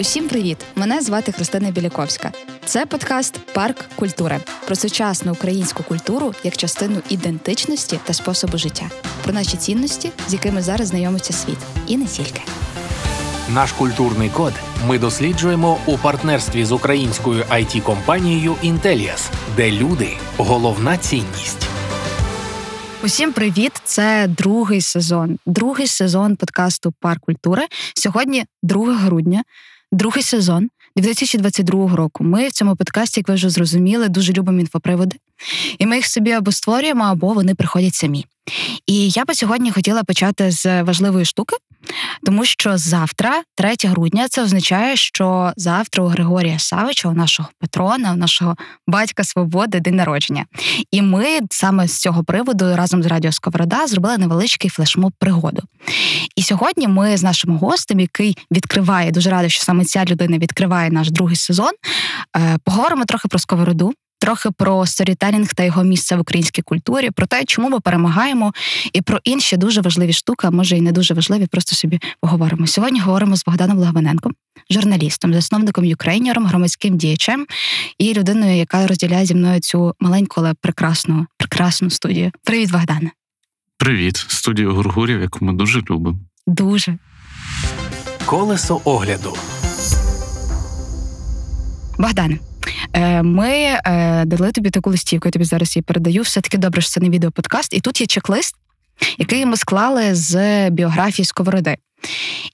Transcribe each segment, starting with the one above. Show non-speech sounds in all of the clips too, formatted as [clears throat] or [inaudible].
Усім привіт! Мене звати Христина Біляковська. Це подкаст Парк культури про сучасну українську культуру як частину ідентичності та способу життя, про наші цінності, з якими зараз знайомиться світ, і не тільки. Наш культурний код ми досліджуємо у партнерстві з українською it компанією Intellias, де люди головна цінність. Усім привіт! Це другий сезон. Другий сезон подкасту Парк культури. Сьогодні 2 грудня, другий сезон 2022 року. Ми в цьому подкасті, як ви вже зрозуміли, дуже любимо інфоприводи. І ми їх собі або створюємо, або вони приходять самі. І я би сьогодні хотіла почати з важливої штуки, тому що завтра, 3 грудня, це означає, що завтра у Григорія Савича, у нашого патрона, у нашого батька свободи, день народження. І ми саме з цього приводу разом з Радіо Сковорода зробили невеличкий флешмоб пригоду. І сьогодні ми з нашим гостем, який відкриває, дуже рада, що саме ця людина відкриває наш другий сезон. Е, поговоримо трохи про Сковороду, трохи про сторітелінг та його місце в українській культурі, про те, чому ми перемагаємо, і про інші дуже важливі штуки, а може і не дуже важливі, просто собі поговоримо. Сьогодні говоримо з Богданом Логвиненком, журналістом, засновником Ukraїner ом, громадським діячем і людиною, яка розділяє зі мною цю маленьку, але прекрасну, прекрасну студію. Привіт, Богдане. Привіт, студію Гургурів, яку ми дуже любимо. Дуже. Колесо огляду. Богдане, ми е, дали тобі таку листівку, я тобі зараз її передаю. Все таки добре, що це не відеоподкаст. І тут є чек-лист, який ми склали з біографії Сковороди.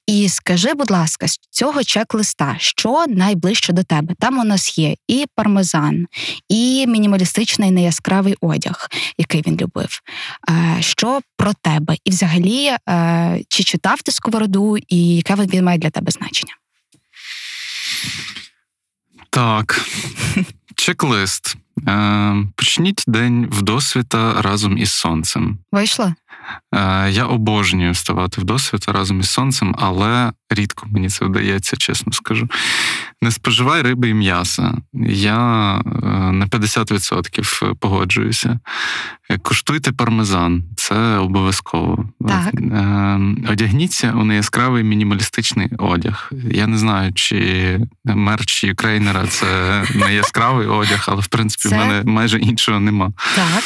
І скажи, будь ласка, з цього чек-листа, що найближче до тебе? Там у нас є і пармезан, і мінімалістичний неяскравий одяг, який він любив. Е, що про тебе? І взагалі, чи читав ти сковороду, і яке він має для тебе значення? Так, [laughs] чек-лист. Е, почніть день вдосвіта разом із сонцем. Вийшло? Е, я обожнюю вставати вдосвіта разом із сонцем, але рідко мені це вдається, чесно скажу. Не споживай риби і м'яса. Я е, на 50% погоджуюся. Куштуйте пармезан, це обов'язково. Так. Одягніться у неяскравий мінімалістичний одяг. Я не знаю, чи мерч Юкрейнера це не яскравий одяг, але в принципі це... в мене майже іншого нема. Так.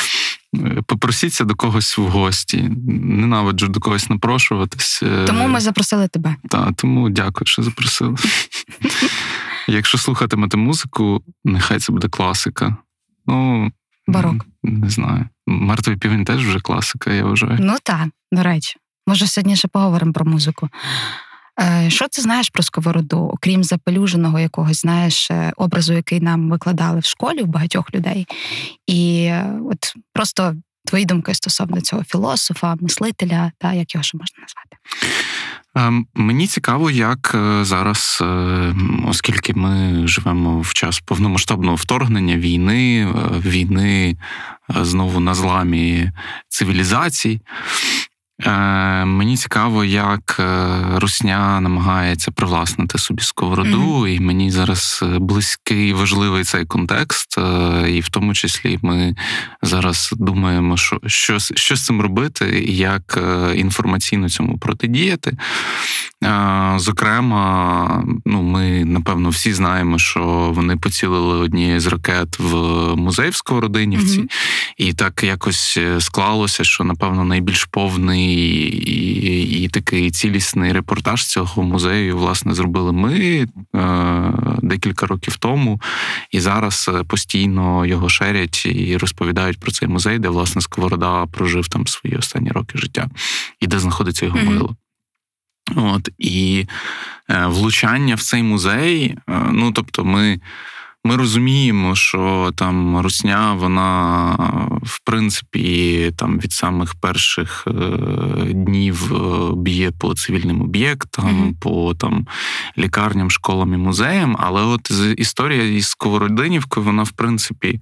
Е, попросіться до когось в гості. Ненавиджу до когось напрошуватись. Е, тому ми запросили тебе. Так, тому дякую, що запросили. [laughs] Якщо слухатимете музику, нехай це буде класика. Ну, Барок. Не знаю. Мертвий півень теж вже класика, я вважаю. Ну так, до речі. Може, сьогодні ще поговоримо про музику. Е, що ти знаєш про сковороду, окрім запелюженого якогось, знаєш, е, образу, який нам викладали в школі в багатьох людей? І е, от просто твої думки стосовно цього філософа, мислителя, та як його ще можна назвати? Ем, мені цікаво, як зараз, оскільки ми живемо в час повномасштабного вторгнення, війни, війни знову на зламі цивілізацій. Е, Мені цікаво, як е, Русня намагається привласнити собі сковороду, mm-hmm. і мені зараз е, близький важливий цей контекст, е, і в тому числі ми зараз думаємо, що що, що з цим робити, і як інформаційно цьому протидіяти. Зокрема, ну ми напевно всі знаємо, що вони поцілили однією з ракет в музей в Сковородинівці, mm-hmm. і так якось склалося, що напевно найбільш повний і і, такий цілісний репортаж цього музею власне зробили ми е, декілька років тому, і зараз е, постійно його шерять і розповідають про цей музей, де власне Сковорода прожив там свої останні роки життя, і де знаходиться його. Mm-hmm. От і е, влучання в цей музей, е, ну тобто, ми. Ми розуміємо, що там Русня, вона в принципі там від самих перших е, днів е, б'є по цивільним об'єктам, mm-hmm. по там лікарням, школам і музеям. Але от історія із Сковородинівкою, вона в принципі.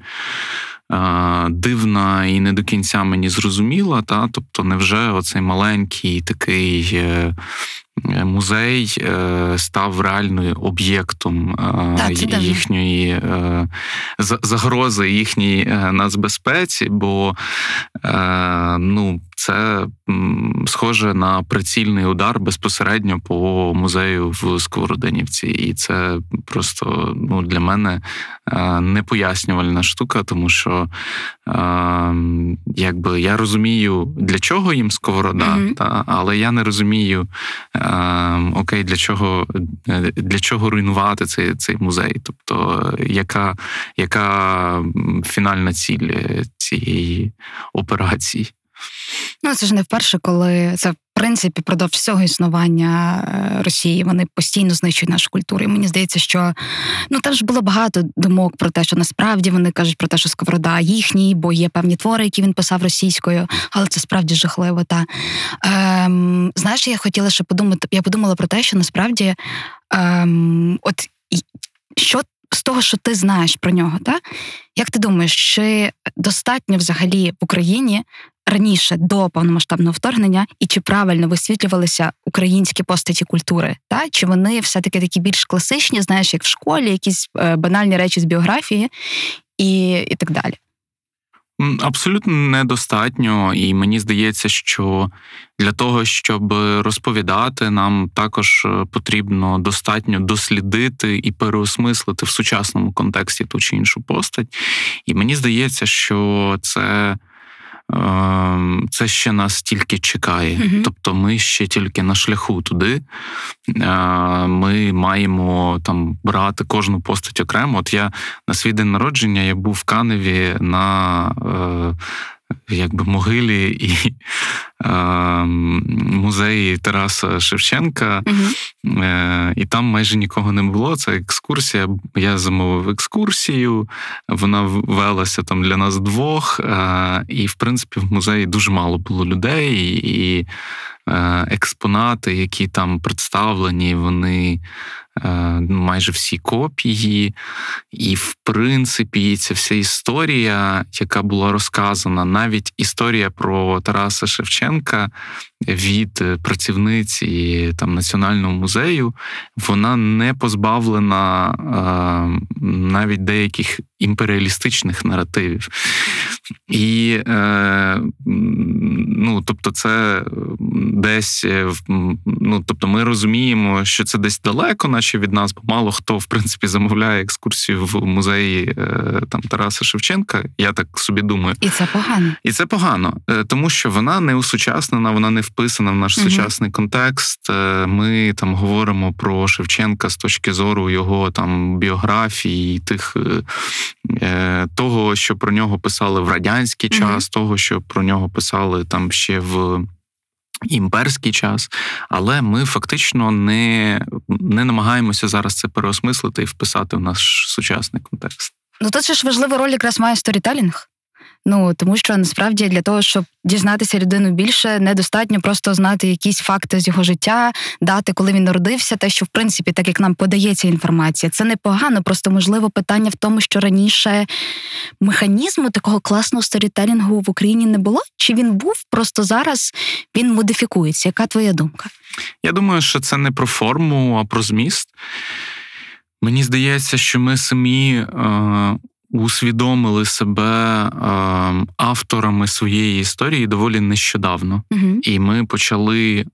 Е, дивна і не до кінця мені зрозуміла, та тобто, невже оцей маленький такий музей став реальною об'єктом так, їхньої загрози їхній нацбезпеці, бо ну, це схоже на прицільний удар безпосередньо по музею в Сковородинівці. І це просто ну, для мене непояснювальна штука, тому що якби я розумію, для чого їм сковорода, mm-hmm. та, але я не розумію, окей, для чого для чого руйнувати цей цей музей. Тобто, яка, яка фінальна ціль цієї операції? Ну, це ж не вперше, коли це в принципі продовж всього існування е, Росії. Вони постійно знищують нашу культуру. І мені здається, що ну там ж було багато думок про те, що насправді вони кажуть про те, що Сковорода їхній, бо є певні твори, які він писав російською, але це справді жахливо. Та ем, знаєш, я хотіла ще подумати. Я подумала про те, що насправді ем, от що. З того, що ти знаєш про нього, та як ти думаєш, чи достатньо взагалі в Україні раніше до повномасштабного вторгнення, і чи правильно висвітлювалися українські постаті культури, та чи вони все-таки такі більш класичні, знаєш, як в школі, якісь е, банальні речі з біографії і, і так далі. Абсолютно недостатньо, і мені здається, що для того, щоб розповідати, нам також е, потрібно достатньо дослідити і переосмислити в сучасному контексті ту чи іншу постать. І мені здається, що це це ще нас тільки чекає. Угу. Тобто ми ще тільки на шляху туди. Е, ми маємо там брати кожну постать окремо. От я на свій день народження я був в Каневі на е, якби могилі і е, музеї Тараса Шевченка, угу. е, і там майже нікого не було. Це екскурсія. Я замовив екскурсію, вона велася там для нас двох. Е, і, в принципі, в музеї дуже мало було людей. і Е, експонати, які там представлені, вони майже всі копії. І, в принципі, ця вся історія, яка була розказана, навіть історія про Тараса Шевченка від працівниці там Національного музею, вона не позбавлена е, навіть деяких імперіалістичних наративів. І ну, тобто, це десь е, ну, тобто ми розуміємо, що це десь далеко, наче від нас, бо мало хто в принципі замовляє екскурсію в музеї е, там Тараса Шевченка. Я так собі думаю, і це погано, і це погано, е, тому що вона не усучаснена, вона не вписана в наш угу. сучасний контекст. Ми там говоримо про Шевченка з точки зору його там біографії, тих того, що про нього писали в радянський час, угу. того, що про нього писали там ще в імперський час, але ми фактично не не намагаємося зараз це переосмислити і вписати в наш сучасний контекст. Ну тут ж важлива роль якраз має сторітелінг. Ну тому що насправді для того, щоб дізнатися людину більше, недостатньо просто знати якісь факти з його життя, дати, коли він народився, те, що в принципі, так як нам подається інформація, це непогано. Просто можливо питання в тому, що раніше механізму такого класного сторітелінгу в Україні не було. Чи він був просто зараз він модифікується? Яка твоя думка? Я думаю, що це не про форму, а про зміст. Мені здається, що ми самі е, усвідомили себе е, авторами своєї історії доволі нещодавно, угу. і ми почали е,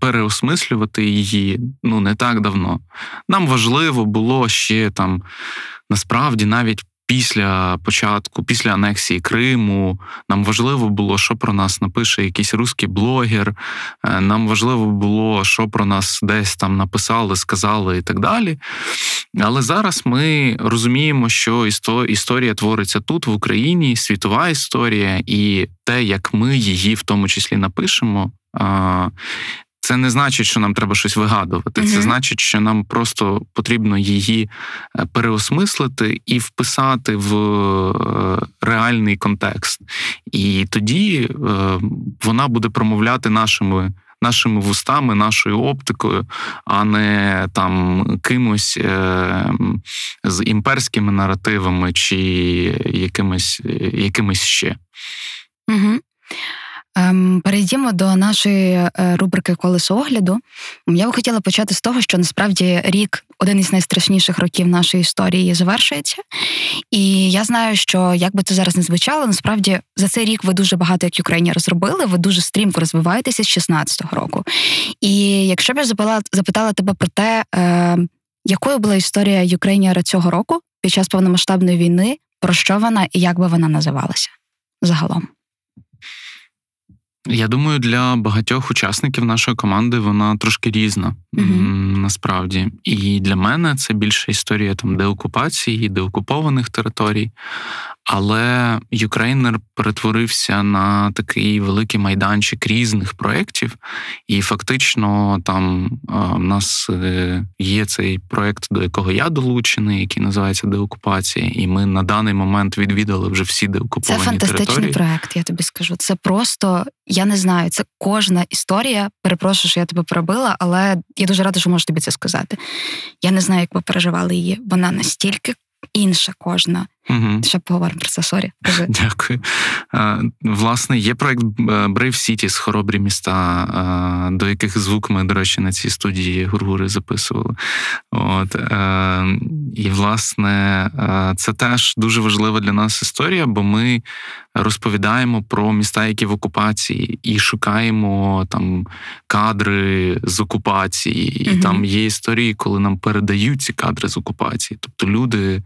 переосмислювати її ну не так давно. Нам важливо було ще там насправді навіть після початку, після анексії Криму, нам важливо було, що про нас напише якийсь русський блогер. Е, нам важливо було, що про нас десь там написали, сказали і так далі. Але зараз ми розуміємо, що історія твориться тут, в Україні, світова історія, і те, як ми її в тому числі напишемо, це не значить, що нам треба щось вигадувати. Це значить, що нам просто потрібно її е, переосмислити і вписати в е, реальний контекст. І тоді е, вона буде промовляти нашими. Нашими вустами, нашою оптикою, а не там кимось е, з імперськими наративами чи якимось якимось ще. Угу. Ем, перейдімо до нашої е, рубрики Колесо огляду. Я би хотіла почати з того, що насправді рік один із найстрашніших років нашої історії завершується. І я знаю, що як би це зараз не звучало, насправді за цей рік ви дуже багато як Україні розробили, ви дуже стрімко розвиваєтеся з 16-го року. І якщо б я запитала, запитала тебе про те, е, якою була історія Юкрейніера цього року під час повномасштабної війни, про що вона і як би вона називалася загалом? Я думаю, для багатьох учасників нашої команди вона трошки різна mm-hmm. насправді. І для мене це більше історія там деокупації, деокупованих територій. Але Ukraїner перетворився на такий великий майданчик різних проєктів, і фактично там в нас е, є цей проєкт, до якого я долучений, який називається Деокупація. І ми на даний момент відвідали вже всі деокуповані території. Це фантастичний проєкт, я тобі скажу. Це просто я не знаю. Це кожна історія. Перепрошую, що я тебе перебила, але я дуже рада, що можу тобі це сказати. Я не знаю, як ви переживали її. Вона настільки інша кожна. Угу. Ще поговоримо про це. Sorry. [laughs] Дякую. Власне, є проект е, Brave Cities, хоробрі міста, до яких звук ми, до речі, на цій студії гургури записували. От е, і власне е, це теж дуже важлива для нас історія, бо ми розповідаємо про міста, які в окупації, і шукаємо там кадри з окупації, і угу. там є історії, коли нам передають ці кадри з окупації. Тобто люди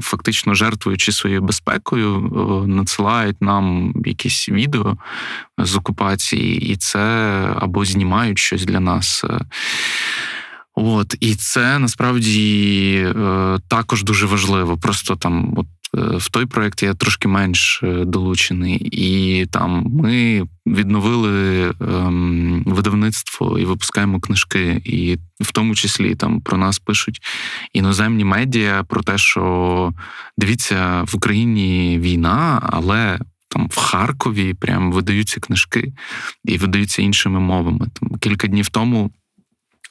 фактично жертвуючи своєю безпекою, надсилають нам якісь відео з окупації, і це або знімають щось для нас. От, і це насправді е, також дуже важливо. Просто там, от Е, в той проєкт я трошки менш е, долучений, і там ми відновили ем, видавництво і випускаємо книжки, і в тому числі там про нас пишуть іноземні медіа про те, що дивіться в Україні війна, але. Там в Харкові прям видаються книжки і видаються іншими мовами. Там кілька днів тому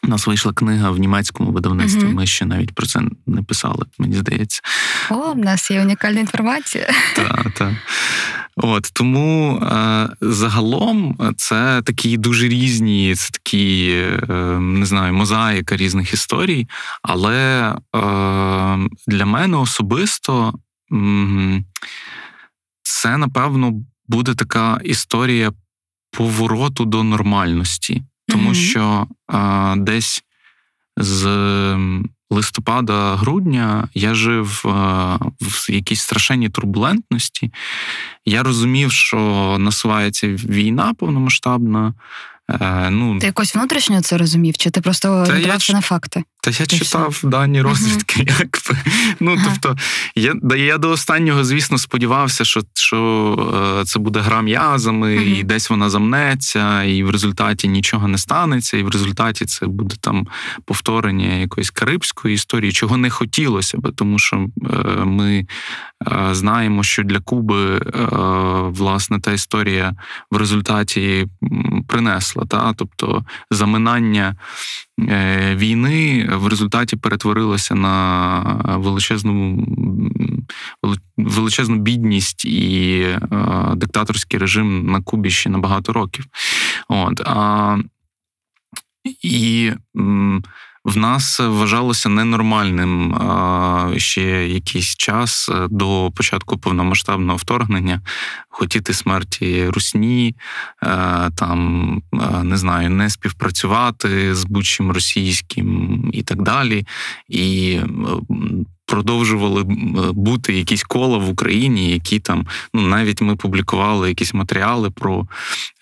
у нас вийшла книга в німецькому видавництві. Uh-huh. Ми ще навіть про це не писали, мені здається. О, в нас є унікальна інформація. Так, так. От тому е, загалом це такі дуже різні, це такі, е, не знаю, мозаїка різних історій. Але е, для мене особисто це, напевно, буде така історія повороту до нормальності тому mm-hmm. що а, десь з листопада-грудня я жив а, в якійсь страшенній турбулентності. Я розумів, що насувається війна повномасштабна. Е, ну, Ти якось внутрішньо це розумів? Чи ти просто дивився на факти? Та я читав дані розвідки. [laughs] Uh-huh. Якби. Ну, uh-huh. тобто, я я до останнього, звісно, сподівався, що що е, це буде гра м'язами, uh-huh. і десь вона замнеться, і в результаті нічого не станеться, і в результаті це буде там повторення якоїсь карибської історії, чого не хотілося би, тому що е, ми е, знаємо, що для Куби власне та історія в результаті принесла. Та? Тобто заминання війни в результаті перетворилося на величезну величезну бідність і е, диктаторський режим на Кубі ще на багато років. От, а, І в нас вважалося ненормальним ще якийсь час е, до початку повномасштабного вторгнення хотіти смерті русні, е, там е, не знаю, не співпрацювати з будь-чим російським і так далі. І продовжували бути якісь кола в Україні, які там ну навіть ми публікували якісь матеріали про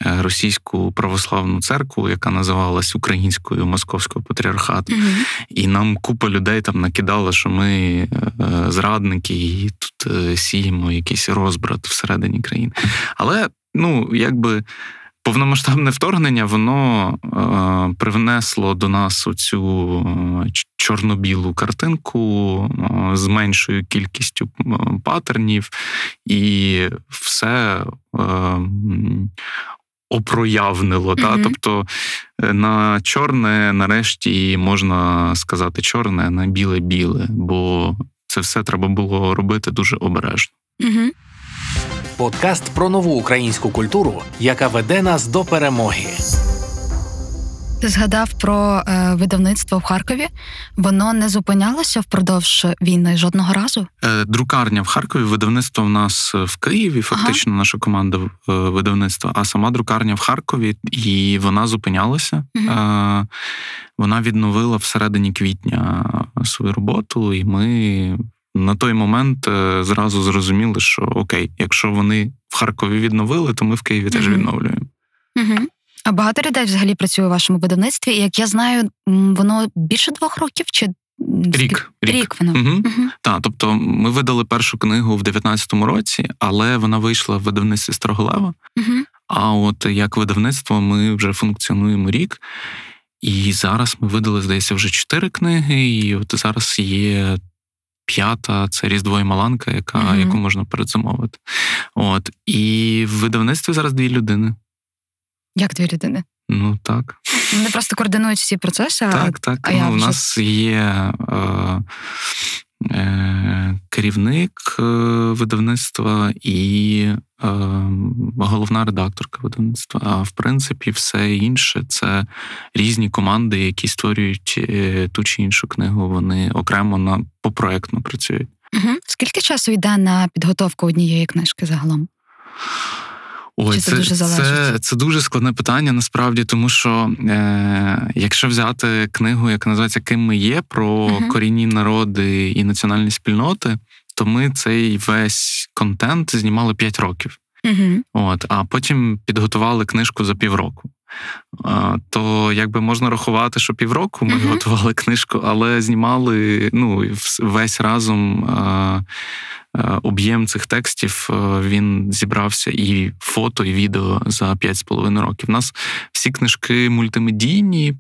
е, російську православну церкву, яка називалась Українською Московського патріархату, угу. і нам купа людей там накидала, що ми е, зрадники, і тут е, сіємо якийсь розбрат всередині країни. Але ну якби. Повномасштабне вторгнення воно е, привнесло до нас оцю е, чорно-білу картинку е, з меншою кількістю е, патернів, і все е, опроявнило. Mm-hmm. Та? Тобто е, на чорне, нарешті, можна сказати, чорне, на біле-біле, бо це все треба було робити дуже обережно. Mm-hmm. Подкаст про нову українську культуру, яка веде нас до перемоги. Ти згадав про е, видавництво в Харкові. Воно не зупинялося впродовж війни жодного разу. Е, друкарня в Харкові, видавництво в нас в Києві, фактично ага. наша команда е, видавництва, а сама друкарня в Харкові, і вона зупинялася. Угу. Е, вона відновила всередині квітня свою роботу, і ми. На той момент е, зразу зрозуміли, що окей, якщо вони в Харкові відновили, то ми в Києві теж відновлюємо. Угу. А багато людей взагалі працює у вашому видавництві. І, Як я знаю, воно більше двох років чи рік рік, рік воно угу. Угу. Так, тобто ми видали першу книгу в 19-му році, але вона вийшла в видавництві Строголева. Угу. А от як видавництво, ми вже функціонуємо рік. І зараз ми видали, здається, вже чотири книги. І от зараз є п'ята це Різдво і Маланка, яка, mm яку можна передзамовити. От. І в видавництві зараз дві людини. Як дві людини? Ну так. Вони просто координують всі процеси. Так, а, так. А ну, У вже... нас є е, керівник е, видавництва і е, головна редакторка видавництва. А в принципі, все інше це різні команди, які створюють е, ту чи іншу книгу. Вони окремо на попроектно працюють. Угу. Скільки часу йде на підготовку однієї книжки загалом? Ой, Чи це, це дуже залежить? Це, це дуже складне питання насправді, тому що е, якщо взяти книгу, яка називається Ким ми є про uh корінні народи і національні спільноти, то ми цей весь контент знімали 5 років. uh От, А потім підготували книжку за півроку. То якби можна рахувати, що півроку ми uh готували книжку, але знімали ну, весь разом. Об'єм цих текстів він зібрався і фото, і відео за 5,5 років. У нас всі книжки мультимедійні.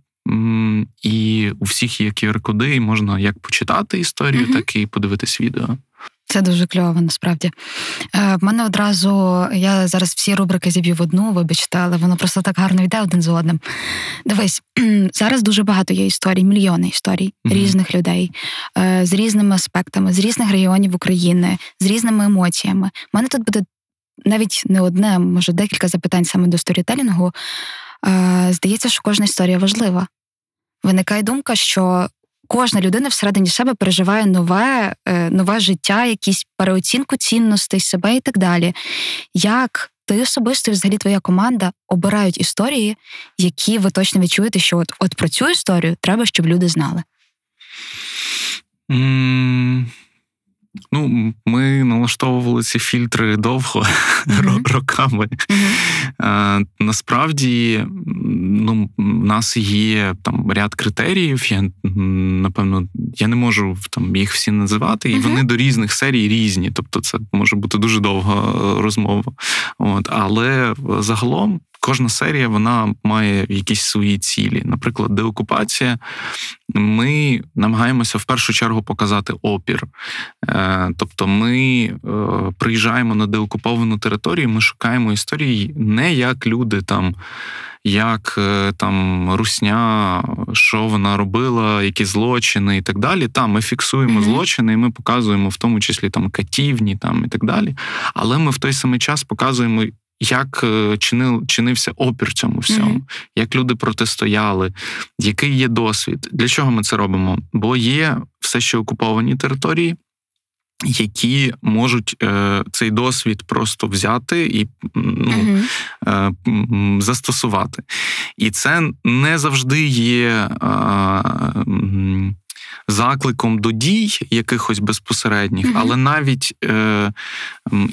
І у всіх є QR-коди, і можна як почитати історію, mm так і подивитись відео. Це дуже кльово, насправді. Е, В мене одразу я зараз всі рубрики зіб'ю в одну, вибачте, але воно просто так гарно йде один з одним. Дивись, [clears throat] зараз дуже багато є історій, мільйони історій mm-hmm. різних людей е, з різними аспектами, з різних регіонів України, з різними емоціями. У мене тут буде навіть не одне, може декілька запитань саме до сторітелінгу. Е, Здається, що кожна історія важлива. Виникає думка, що кожна людина всередині себе переживає нове, е, нове життя, якісь переоцінку цінностей себе і так далі. Як ти особисто, і взагалі, твоя команда обирають історії, які ви точно відчуєте, що от от про цю історію треба, щоб люди знали? Mm. Ну, ми налаштовували ці фільтри довго mm-hmm. роками. Mm-hmm. Насправді, ну, в нас є там ряд критеріїв. Я напевно я не можу там їх всі називати, і uh-huh. вони до різних серій різні. Тобто, це може бути дуже довга е, розмова. От, Але загалом Кожна серія вона має якісь свої цілі. Наприклад, деокупація. Ми намагаємося в першу чергу показати опір. Е, тобто, ми е, приїжджаємо на деокуповану територію, ми шукаємо історії не як люди там. Як е, там русня, що вона робила, які злочини і так далі. Там ми фіксуємо mm-hmm. злочини, і ми показуємо в тому числі там катівні, там і так далі. Але ми в той самий час показуємо як е, чинив, чинився опір цьому всьому, mm-hmm. як люди протистояли, який є досвід? Для чого ми це робимо? Бо є все ще окуповані території. Які можуть е, цей досвід просто взяти і ну, uh-huh. е, застосувати. І це не завжди є е, закликом до дій якихось безпосередніх, mm-hmm. але навіть е,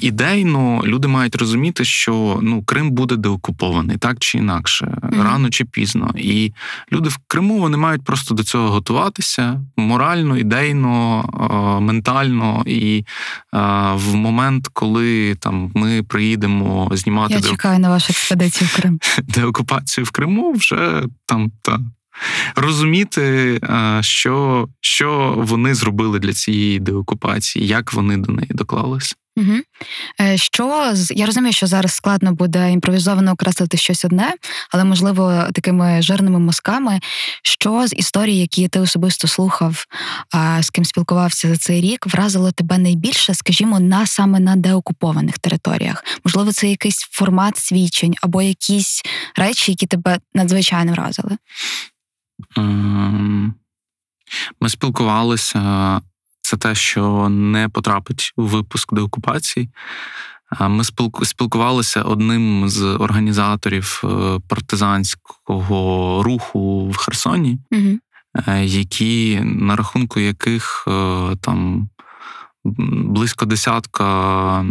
ідейно люди мають розуміти, що ну Крим буде деокупований так чи інакше, mm-hmm. рано чи пізно. І люди в Криму вони мають просто до цього готуватися морально, ідейно, е, ментально. І е, в момент, коли там ми приїдемо знімати Я чекаю на вашу експедицію в Крим. [laughs] Деокупацію в Криму вже там та розуміти, що що вони зробили для цієї деокупації, як вони до неї доклалися. Угу. Що я розумію, що зараз складно буде імпровізовано окреслити щось одне, але можливо такими жирними мозками. Що з історії, які ти особисто слухав, з ким спілкувався за цей рік, вразило тебе найбільше, скажімо, на саме на деокупованих територіях? Можливо, це якийсь формат свідчень або якісь речі, які тебе надзвичайно вразили? Ем, ми спілкувалися це те, що не потрапить у випуск деокупації. Ми спілкувалися одним з організаторів е, партизанського руху в Херсоні, угу. які на рахунку яких е, там близько десятка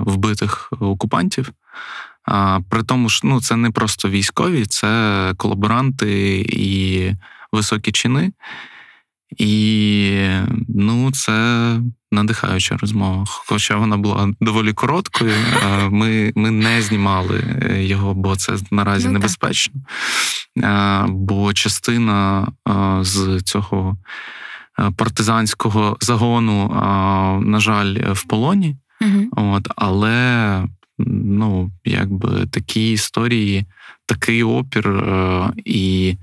вбитих окупантів. При тому ж ну, це не просто військові, це колаборанти і високі чини. І ну, це надихаюча розмова. Хоча вона була доволі короткою, ми ми не знімали е, його, бо це наразі ну, небезпечно. Бо частина з цього е, партизанського загону, на жаль, в полоні. Угу. От, Але ну, якби такі історії, такий опір е, і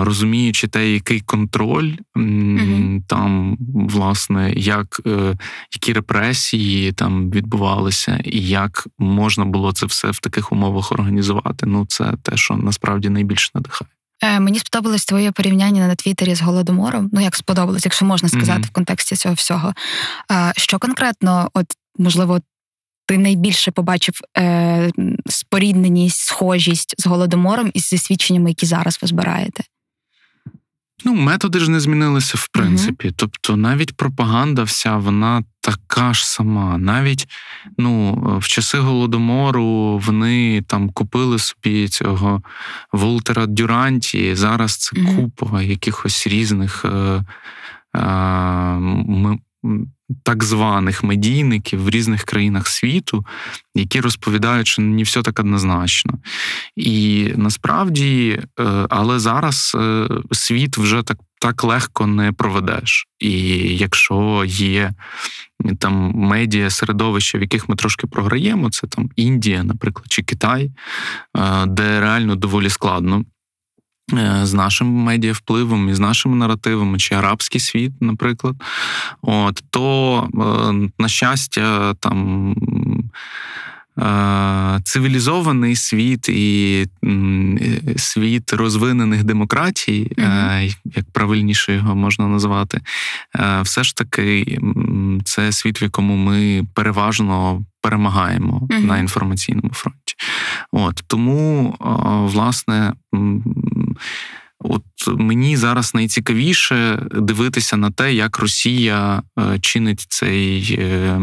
розуміючи те, який контроль mm-hmm. там, власне, як е, які репресії там відбувалися, і як можна було це все в таких умовах організувати. Ну, це те, що насправді найбільше надихає. Е, мені сподобалось твоє порівняння на Твіттері з голодомором. Ну як сподобалось, якщо можна сказати mm-hmm. в контексті цього всього. Що конкретно, от можливо, ти найбільше побачив е, спорідненість, схожість з голодомором і зі свідченнями, які зараз ви збираєте? Ну, методи ж не змінилися в принципі. uh Тобто, навіть пропаганда, вся вона така ж сама. Навіть ну, в часи голодомору вони там купили собі цього Волтера Дюранті. Зараз це uh купа якихось різних. Е, е, так званих медійників в різних країнах світу, які розповідають, що не все так однозначно. І насправді, е, але зараз е, світ вже так так легко не проведеш. І якщо є там медіа середовища, в яких ми трошки програємо, це там Індія, наприклад, чи Китай, е, де реально доволі складно. Е, з нашим медіавпливом і з нашими наративами, чи арабський світ, наприклад, от то, е, на щастя, там. Е, цивілізований світ і світ розвинених демократій, mm-hmm. як правильніше його можна назвати, все ж таки це світ, в якому ми переважно перемагаємо mm-hmm. на інформаційному фронті. От Тому, власне, От мені зараз найцікавіше дивитися на те, як Росія е, чинить цей е,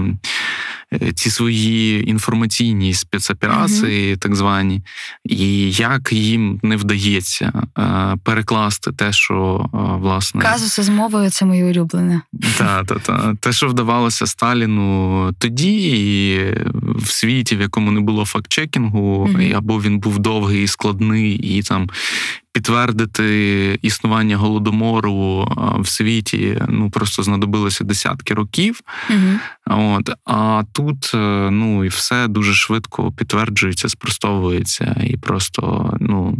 ці свої інформаційні спецоперації, mm так звані, і як їм не вдається е, перекласти те, що е, власне казуси з мовою це моє улюблене. Так, та, та. те, що вдавалося Сталіну тоді, і в світі, в якому не було фактчекінгу, mm або він був довгий і складний, і там підтвердити існування голодомору в світі ну просто знадобилося десятки років. Угу. От а тут е, ну і все дуже швидко підтверджується, спростовується, і просто ну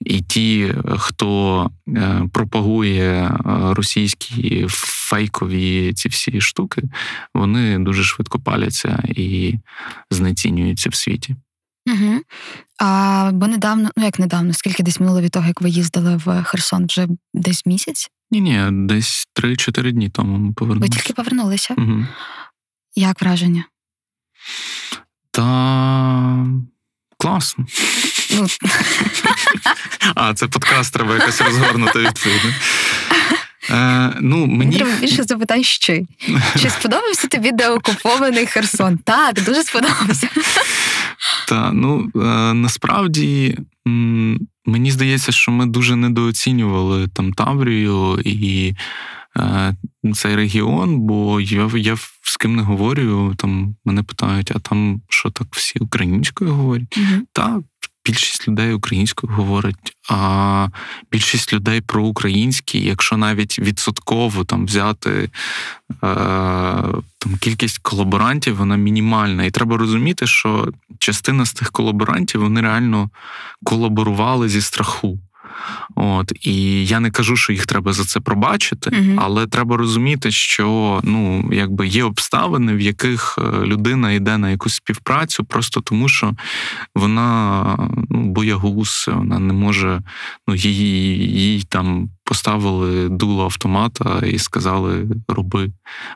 і ті, хто е, пропагує е, російські фейкові ці всі штуки, вони дуже швидко паляться і знецінюються в світі. Угу. А бо недавно, ну як недавно, скільки десь минуло від того, як ви їздили в Херсон, вже десь місяць? Ні, ні, десь 3-4 дні тому ми повернулися. Ви тільки повернулися? Угу. Як враження? Та класно. Ну. [laughs] А, це подкаст треба якось розгорнути відповідно. Е, ну, мені... Треба більше запитань ще. Чи сподобався тобі деокупований Херсон? Так, дуже сподобався. Та ну е, насправді мені здається, що ми дуже недооцінювали там Таврію і е, цей регіон, бо я я з ким не говорю, там мене питають, а там що так всі українською говорять? Угу. Так, більшість людей українською говорить, а більшість людей проукраїнські, якщо навіть відсотково там взяти е, там кількість колаборантів, вона мінімальна. І треба розуміти, що частина з тих колаборантів вони реально колаборували зі страху. От і я не кажу, що їх треба за це пробачити, uh але треба розуміти, що ну якби є обставини, в яких е, людина йде на якусь співпрацю, просто тому що вона ну, боягуз, вона не може, ну її їй там поставили дуло автомата і сказали: роби,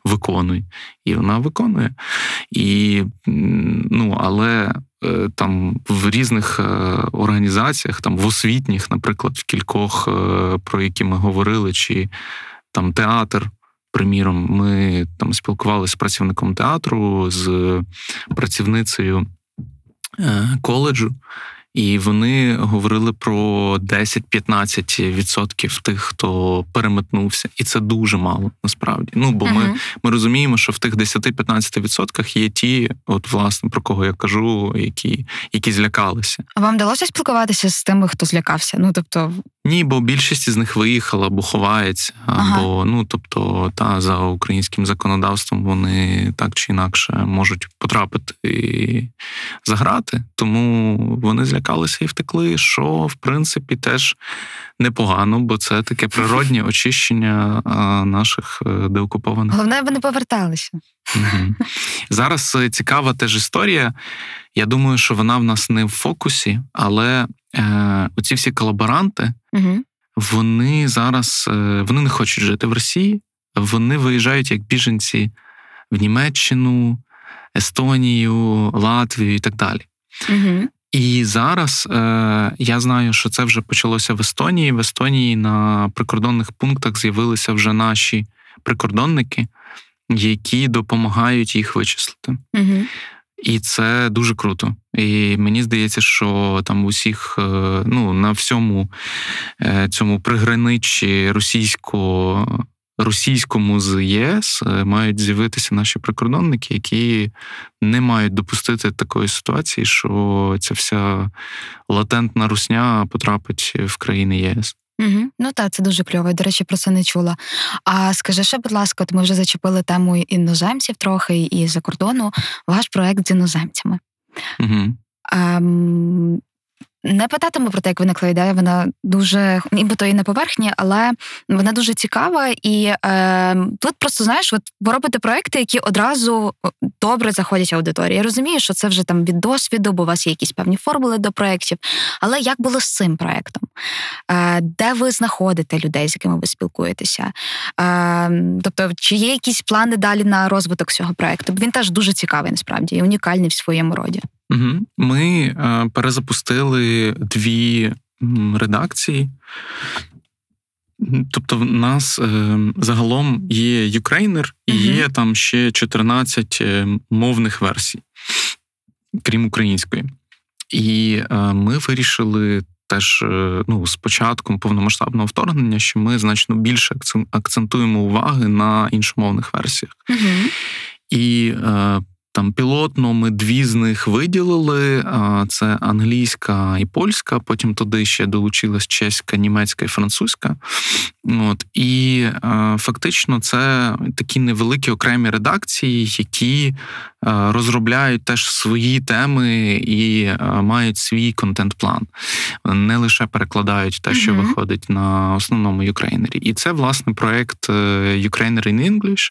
виконуй. І вона виконує. І, ну, Але е, там в різних е, організаціях, там в освітніх, наприклад, в кількох, е, про які ми говорили, чи там театр. Приміром, ми там спілкувалися з працівником театру, з працівницею коледжу, і вони говорили про 10-15% тих, хто переметнувся, і це дуже мало насправді. Ну бо uh-huh. ми ми розуміємо, що в тих 10-15% є ті, от власне про кого я кажу, які які злякалися. А вам вдалося спілкуватися з тими, хто злякався? Ну тобто, ні, бо більшість з них виїхала або ховається, ага. або ну тобто, та за українським законодавством вони так чи інакше можуть потрапити і заграти, тому вони злякалися і втекли. Що в принципі теж непогано, бо це таке природнє очищення наших е, деокупованих. Головне, вони поверталися. Угу. Зараз е, цікава теж історія. Я думаю, що вона в нас не в фокусі, але е, оці всі колаборанти, угу. вони зараз е, вони не хочуть жити в Росії, вони виїжджають як біженці в Німеччину, Естонію, Латвію і так далі. Угу. І зараз е, я знаю, що це вже почалося в Естонії. В Естонії на прикордонних пунктах з'явилися вже наші прикордонники, які допомагають їх вичислити. Угу. І це дуже круто. І мені здається, що там усіх, е, ну на всьому е, цьому приграничі російського. Російському з ЄС е, мають з'явитися наші прикордонники, які не мають допустити такої ситуації, що ця вся латентна русня потрапить в країни ЄС. Угу. Ну так, це дуже кльово. До речі, про це не чула. А скажи ще, будь ласка, от ми вже зачепили тему іноземців трохи і за кордону. Ваш проект з іноземцями. Угу. Ем, не питатиму про те, як виникла ідея. Вона дуже нібито і на поверхні, але вона дуже цікава. І е, тут просто знаєш, от ви робите проекти, які одразу добре заходять аудиторії. Я розумію, що це вже там від досвіду, бо у вас є якісь певні формули до проєктів. Але як було з цим проектом? Е, Де ви знаходите людей, з якими ви спілкуєтеся? Е, Тобто, чи є якісь плани далі на розвиток цього проекту? Він теж дуже цікавий, насправді і унікальний в своєму роді. Угу. Ми е, перезапустили дві редакції. Тобто, в нас е, загалом є юкрейнер і є там ще 14 е, мовних версій, крім української. І е, ми вирішили теж е, ну, з початком повномасштабного вторгнення, що ми значно більше акцентуємо уваги на іншомовних версіях. uh І е, там пілотно ми дві з них виділили: це англійська і польська. Потім туди ще долучилась чеська, німецька і французька. От І фактично це такі невеликі окремі редакції, які розробляють теж свої теми і мають свій контент-план. Не лише перекладають те, що uh-huh. виходить на основному юкрейнері. І це власне проект е, Ukrainer in English,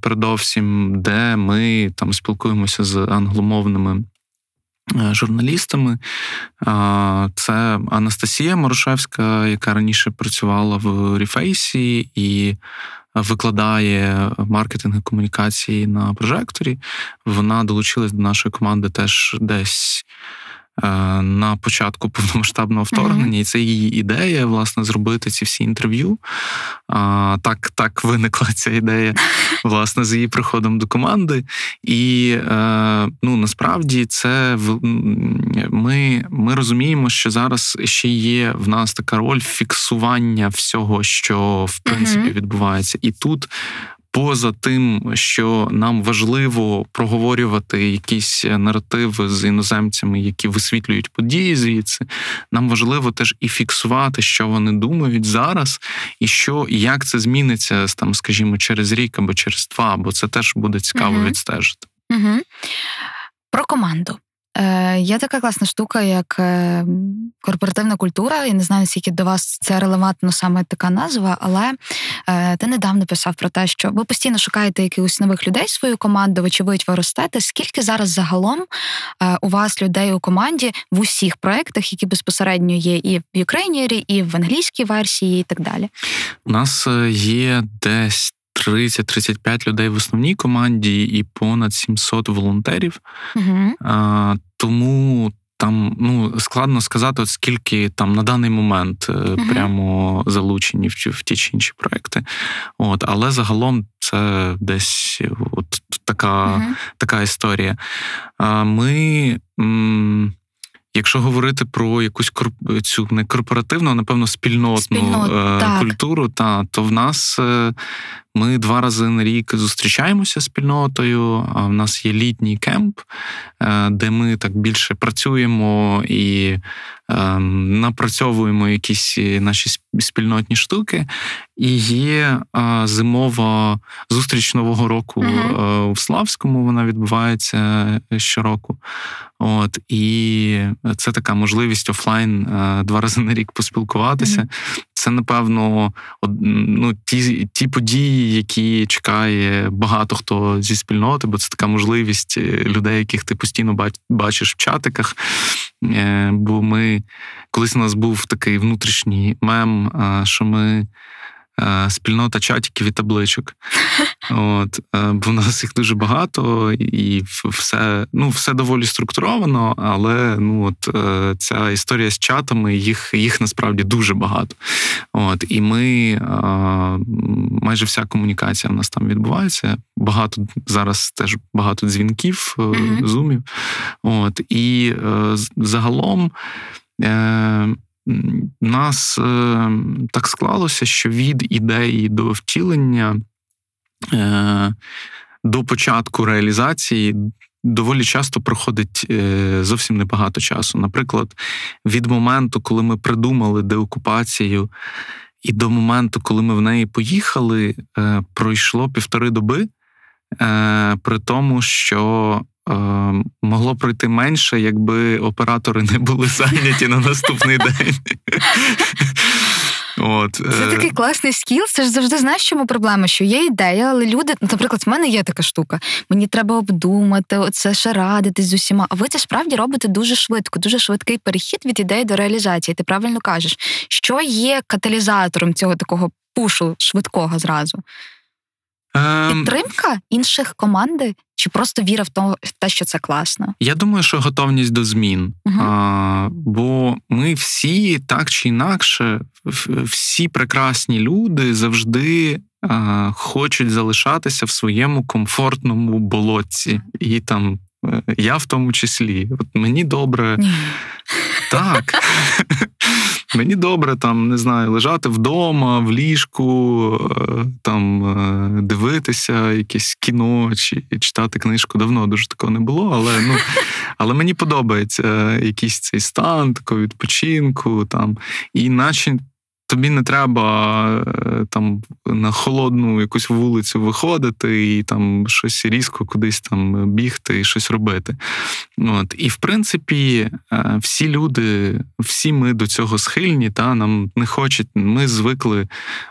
передовсім, де ми там спілкуємося з англомовними. Е, журналістами це Анастасія Морошевська, яка раніше працювала в Ріфейсі і викладає маркетинг і комунікації на прожекторі. Вона долучилась до нашої команди теж десь на початку [laughs] повномасштабного вторгнення, mm-hmm. і це її ідея, власне, зробити ці всі інтерв'ю. А, Так так виникла [laughs] ця ідея, власне, з її приходом до команди. І е, ну, насправді це ми, ми розуміємо, що зараз ще є в нас така роль фіксування всього, що в принципі mm-hmm. відбувається. І тут поза тим, що нам важливо проговорювати якісь наративи з іноземцями, які висвітлюють події звідси, нам важливо теж і фіксувати, що вони думають зараз, і що як це зміниться там, скажімо, через рік або через два, бо це теж буде цікаво угу. відстежити. Угу. Про команду. Е, Є така класна штука, як е, корпоративна культура. Я не знаю, наскільки до вас це релевантно саме така назва, але е, ти недавно писав про те, що ви постійно шукаєте якихось нових людей свою команду, вочевидь, ви ростете. Скільки зараз загалом у вас людей у команді в усіх проєктах, які безпосередньо є і в Ukrainier, і в англійській версії, і так далі? У нас є десь 30-35 людей в основній команді і понад 700 волонтерів. Угу. А, Тому там ну складно сказати, от скільки там на даний момент uh прямо залучені в, в ті чи інші проекти. От, Але загалом це десь от така uh така історія. А, Ми. М- Якщо говорити про якусь цю не корпоративну, а напевно спільнотну Спільнот, е- культуру, та то в нас е- ми два рази на рік зустрічаємося з спільнотою. А в нас є літній кемп, е, де ми так більше працюємо і напрацьовуємо якісь наші спільнотні штуки. І є зимова зустріч нового року mm-hmm. в Славському. Вона відбувається щороку. От і це така можливість офлайн е, два рази на рік поспілкуватися. Mm-hmm. Це напевно ну, ті ті події, які чекає багато хто зі спільноти, бо це така можливість е, людей, яких ти постійно бачиш в чатиках. Е, бо ми колись у нас був такий внутрішній мем, що ми Е, спільнота чатиків і табличок. [laughs] От, е, Бо в нас їх дуже багато, і все ну, все доволі структуровано, але ну, от, е, ця історія з чатами, їх їх насправді дуже багато. От, І ми майже вся комунікація в нас там відбувається. Багато зараз теж багато дзвінків, mm-hmm. зумів. От, І загалом нас е, так склалося, що від ідеї до втілення, е, до початку реалізації. Доволі часто проходить е, зовсім небагато часу. Наприклад, від моменту, коли ми придумали деокупацію, і до моменту, коли ми в неї поїхали, пройшло півтори доби, при тому, що Е, могло пройти менше, якби оператори не були зайняті на наступний день. От. Це е, такий класний скіл. Це ж завжди знаєш, чому проблема, що є ідея, але люди, ну, наприклад, в мене є така штука. Мені треба обдумати, оце ще радитись з усіма. А ви це справді робите дуже швидко, дуже швидкий перехід від ідеї до реалізації. Ти правильно кажеш, що є каталізатором цього такого пушу швидкого зразу? Ем... Підтримка інших команди чи просто віра в те, що це класно? Я думаю, що готовність до змін. Угу. А, Бо ми всі так чи інакше, всі прекрасні люди завжди а, хочуть залишатися в своєму комфортному болотці. І там е, я в тому числі. От Мені добре. Ні. Так. [laughs] Мені добре там, не знаю, лежати вдома, в ліжку, е, там е, дивитися якесь кіно чи читати книжку. Давно дуже такого не було, але ну, [laughs] але мені подобається якийсь цей стан, такого відпочинку. там, І наче Тобі не треба е, там на холодну якусь вулицю виходити і там щось різко кудись там бігти і щось робити. От. І в принципі, е, всі люди, всі ми до цього схильні, та нам не хочуть. Ми звикли,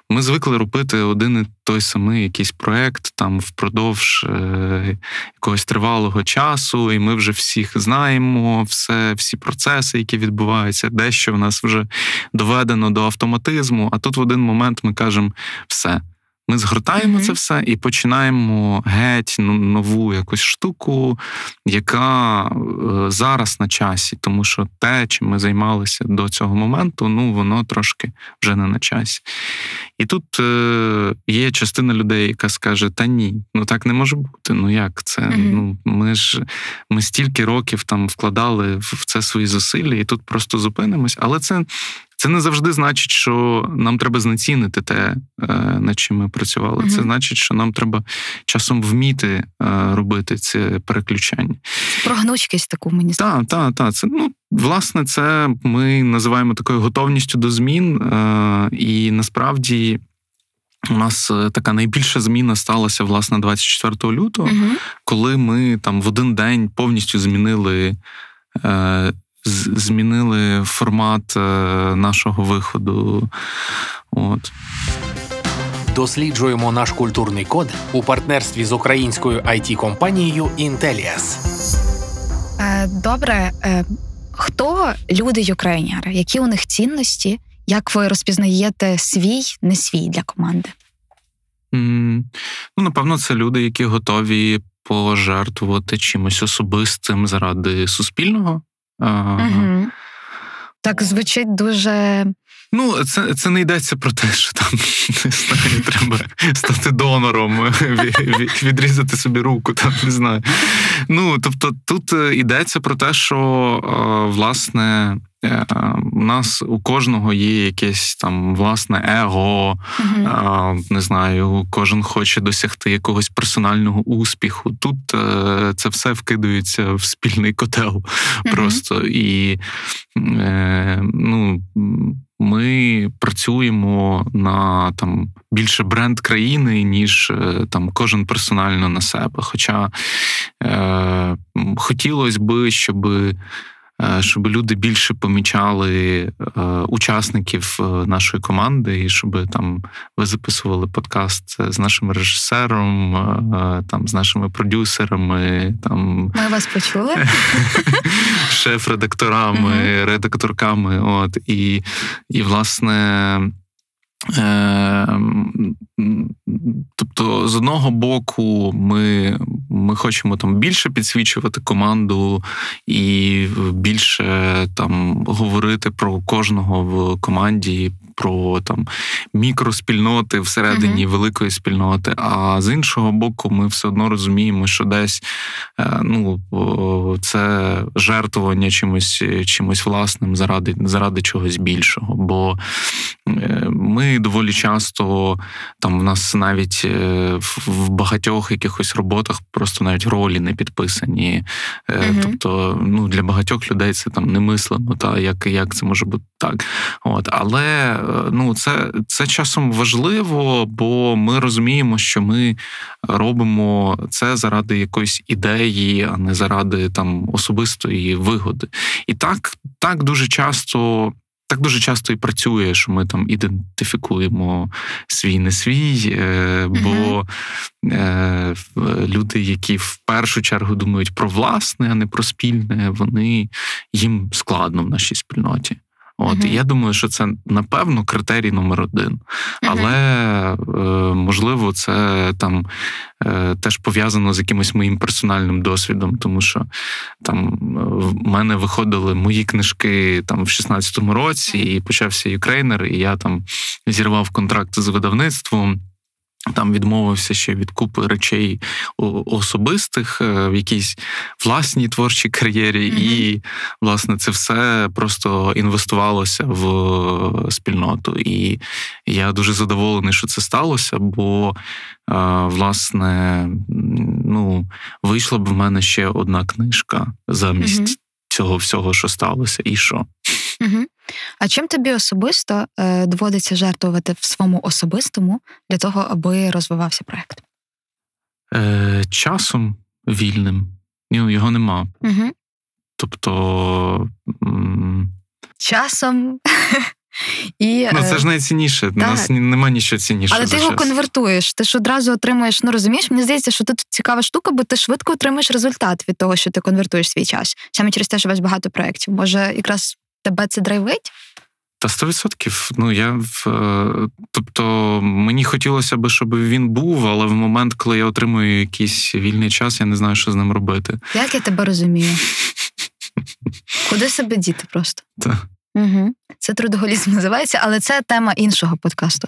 ми звикли робити один і той самий якийсь проект там впродовж е, якогось тривалого часу, і ми вже всіх знаємо, все, всі процеси, які відбуваються, дещо в нас вже доведено до автоматизму. А тут в один момент ми кажемо все. Ми згортаємо mm-hmm. це все і починаємо геть нову якусь штуку, яка е, зараз на часі, тому що те, чим ми займалися до цього моменту, ну воно трошки вже не на часі. І тут е, є частина людей, яка скаже: Та ні, ну так не може бути. Ну як це? Mm-hmm. Ну ми ж ми стільки років там вкладали в це свої зусилля, і тут просто зупинимось. Але це Це не завжди значить, що нам треба знецінити те, е, над чим ми працювали. Угу. Це значить, що нам треба часом вміти е, робити це переключання. Про гнучкість таку мені Так, так, так. Це ну власне, це ми називаємо такою готовністю до змін, е, і насправді. У нас така найбільша зміна сталася власне 24 лютого, uh коли ми там в один день повністю змінили змінили формат е, нашого виходу. От. Досліджуємо наш культурний код у партнерстві з українською it компанією. Е, добре, е, хто люди юкрейнери? Які у них цінності? Як ви розпізнаєте свій, не свій для команди? Mm, ну, напевно, це люди, які готові пожертвувати чимось особистим заради суспільного. Угу. Так звучить дуже. Ну, це це не йдеться про те, що там [laughs] не знаю, треба стати донором, [laughs] відрізати собі руку, там не знаю. Ну, тобто, тут йдеться про те, що власне Е, у нас у кожного є якесь там власне его, uh не знаю, кожен хоче досягти якогось персонального успіху. Тут е, це все вкидується в спільний котел uh просто і е, ну. Ми працюємо на там більше бренд країни, ніж там кожен персонально на себе. Хоча е, хотілося би, щоб Е, щоб люди більше помічали е, учасників е, нашої команди, і щоб там ви записували подкаст з нашим режисером, там з нашими продюсерами. Там Ми вас почули [laughs] шеф-редакторами, редакторками. От і, і власне. Тобто, з одного боку, ми ми хочемо там більше підсвічувати команду і більше там говорити про кожного в команді, про там мікроспільноти всередині uh-huh. великої спільноти. А з іншого боку, ми все одно розуміємо, що десь е, ну це жертвування чимось чимось власним заради заради чогось більшого. Бо е, ми доволі часто там в нас навіть е, в багатьох якихось роботах просто навіть ролі не підписані. Uh-huh. Тобто, ну для багатьох людей це там немислимо, та як як це може бути так. От але ну це це часом важливо, бо ми розуміємо, що ми робимо це заради якоїсь ідеї, а не заради там особистої вигоди. І так, так дуже часто. Так дуже часто і працює, що ми там ідентифікуємо свій не свій, е, бо е, люди, які в першу чергу думають про власне, а не про спільне, вони їм складно в нашій спільноті. От uh-huh. я думаю, що це напевно критерій номер один, але uh-huh. можливо, це там е, теж пов'язано з якимось моїм персональним досвідом, тому що там в мене виходили мої книжки там в 16-му році, і почався юкрейнер, і я там зірвав контракт з видавництвом. Там відмовився ще від купи речей особистих е, в якійсь власній творчій кар'єрі, mm-hmm. і власне це все просто інвестувалося в спільноту. І я дуже задоволений, що це сталося, бо е, власне ну, вийшла б в мене ще одна книжка замість mm-hmm. цього всього, що сталося, і що. Угу. А чим тобі особисто е, доводиться жертвувати в своєму особистому для того, аби розвивався проект? Е, Часом вільним. Ну, Його нема. Угу. Тобто. М- Часом. [laughs] І, Ну, це е, ж найцінніше. У нас немає нічого цінніше. Але ти його час. конвертуєш, ти ж одразу отримуєш, ну розумієш, мені здається, що тут цікава штука, бо ти швидко отримуєш результат від того, що ти конвертуєш свій час. Саме через те, що у вас багато проєктів. Може, якраз тебе це драйвить? Та сто відсотків. Ну я е, тобто мені хотілося б, щоб він був, але в момент, коли я отримую якийсь вільний час, я не знаю, що з ним робити. Як я тебе розумію? [laughs] Куди себе діти просто? Так. Угу. Це трудоголізм називається, але це тема іншого подкасту.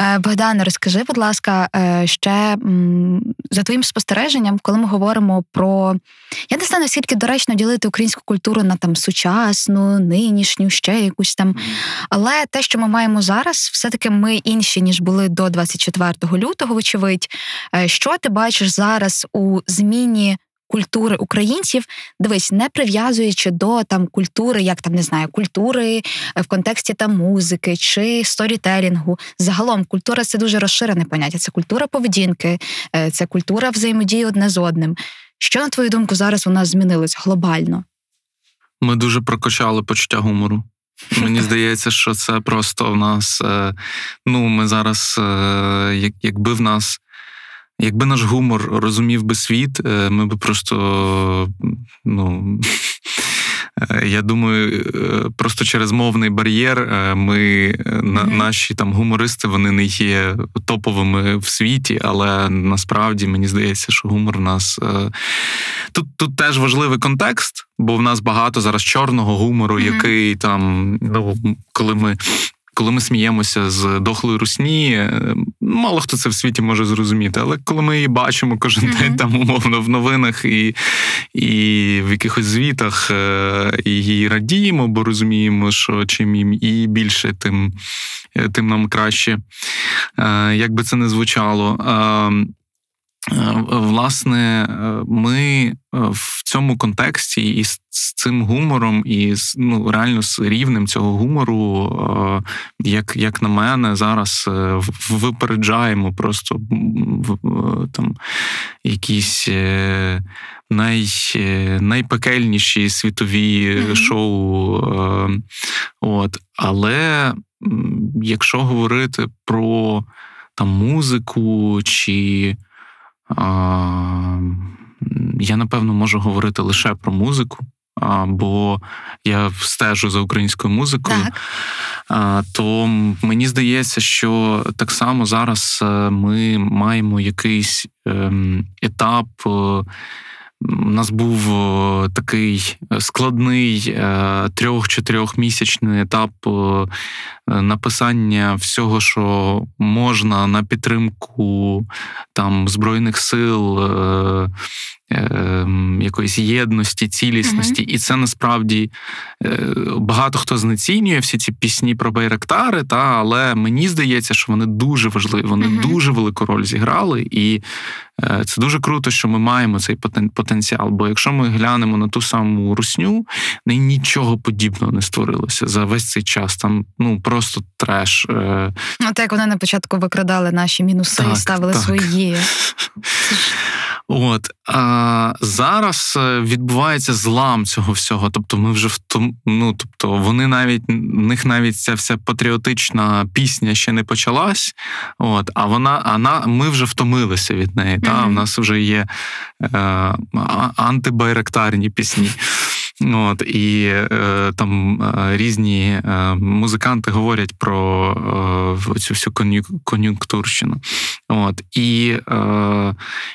Е, Богдане, розкажи, будь ласка, е, ще за твоїм спостереженням, коли ми говоримо про. Я не знаю, наскільки доречно ділити українську культуру на там сучасну, нинішню, ще якусь там. Але те, що ми маємо зараз, все-таки ми інші, ніж були до 24 лютого, вочевидь. Е, що ти бачиш зараз у зміні культури українців, дивись, не прив'язуючи до там культури, як там не знаю, культури е, в контексті там музики чи сторітелінгу. Загалом культура це дуже розширене поняття. Це культура поведінки, е, це культура взаємодії одне з одним. Що на твою думку зараз у нас змінилось глобально? Ми дуже прокачали почуття гумору. [laughs] Мені здається, що це просто в нас. Е, ну, ми зараз, якби в нас Якби наш гумор розумів би світ, е, ми би просто, ну. Е, [laughs] я думаю, е, просто через мовний бар'єр ми mm-hmm. наші там гумористи вони не є топовими в світі, але насправді мені здається, що гумор у нас тут тут теж важливий контекст, бо в нас багато зараз чорного гумору, mm-hmm. який там, ну коли ми коли ми сміємося з дохлої русні, е, мало хто це в світі може зрозуміти. Але коли ми її бачимо кожен mm-hmm. день там умовно в новинах і і в якихось звітах, е, її радіємо, бо розуміємо, що чим їм і більше, тим, е, тим нам краще. Як би це не звучало. Е, власне, е, ми е, в цьому контексті і з цим гумором, і з ну реально з рівнем цього гумору, як як на мене, зараз випереджаємо просто там якісь най, найпекельніші світові mm-hmm. шоу. От. Але якщо говорити про там музику чи я напевно можу говорити лише про музику, бо я стежу за українською музикою. Так. То мені здається, що так само зараз е, ми маємо якийсь ем, етап. Е, у нас був такий складний е, трьох-чотирьохмісячний етап написання всього, що можна на підтримку там збройних сил. Е, ем, якоїсь єдності, цілісності, mm-hmm. і це насправді е, багато хто знецінює всі ці пісні про Байрактари, та але мені здається, що вони дуже важливі, вони mm-hmm. дуже велику роль зіграли, і е, це дуже круто, що ми маємо цей потенціал. Бо якщо ми глянемо на ту саму русню, не нічого подібного не створилося за весь цей час. Там ну просто треш. Е. Ну, так як вони на початку викрадали наші мінуси так, і ставили так. свої. От а зараз е, відбувається злам цього всього. Тобто, ми вже в тому, ну тобто, вони навіть в них навіть ця вся патріотична пісня ще не почалась. От, а вона, а ми вже втомилися від неї. Mm-hmm. Та у нас вже є е, антибайректарні пісні. От, І е, там е, різні е, музиканти говорять про е, цю всю кон'юнктурщину. От, І е,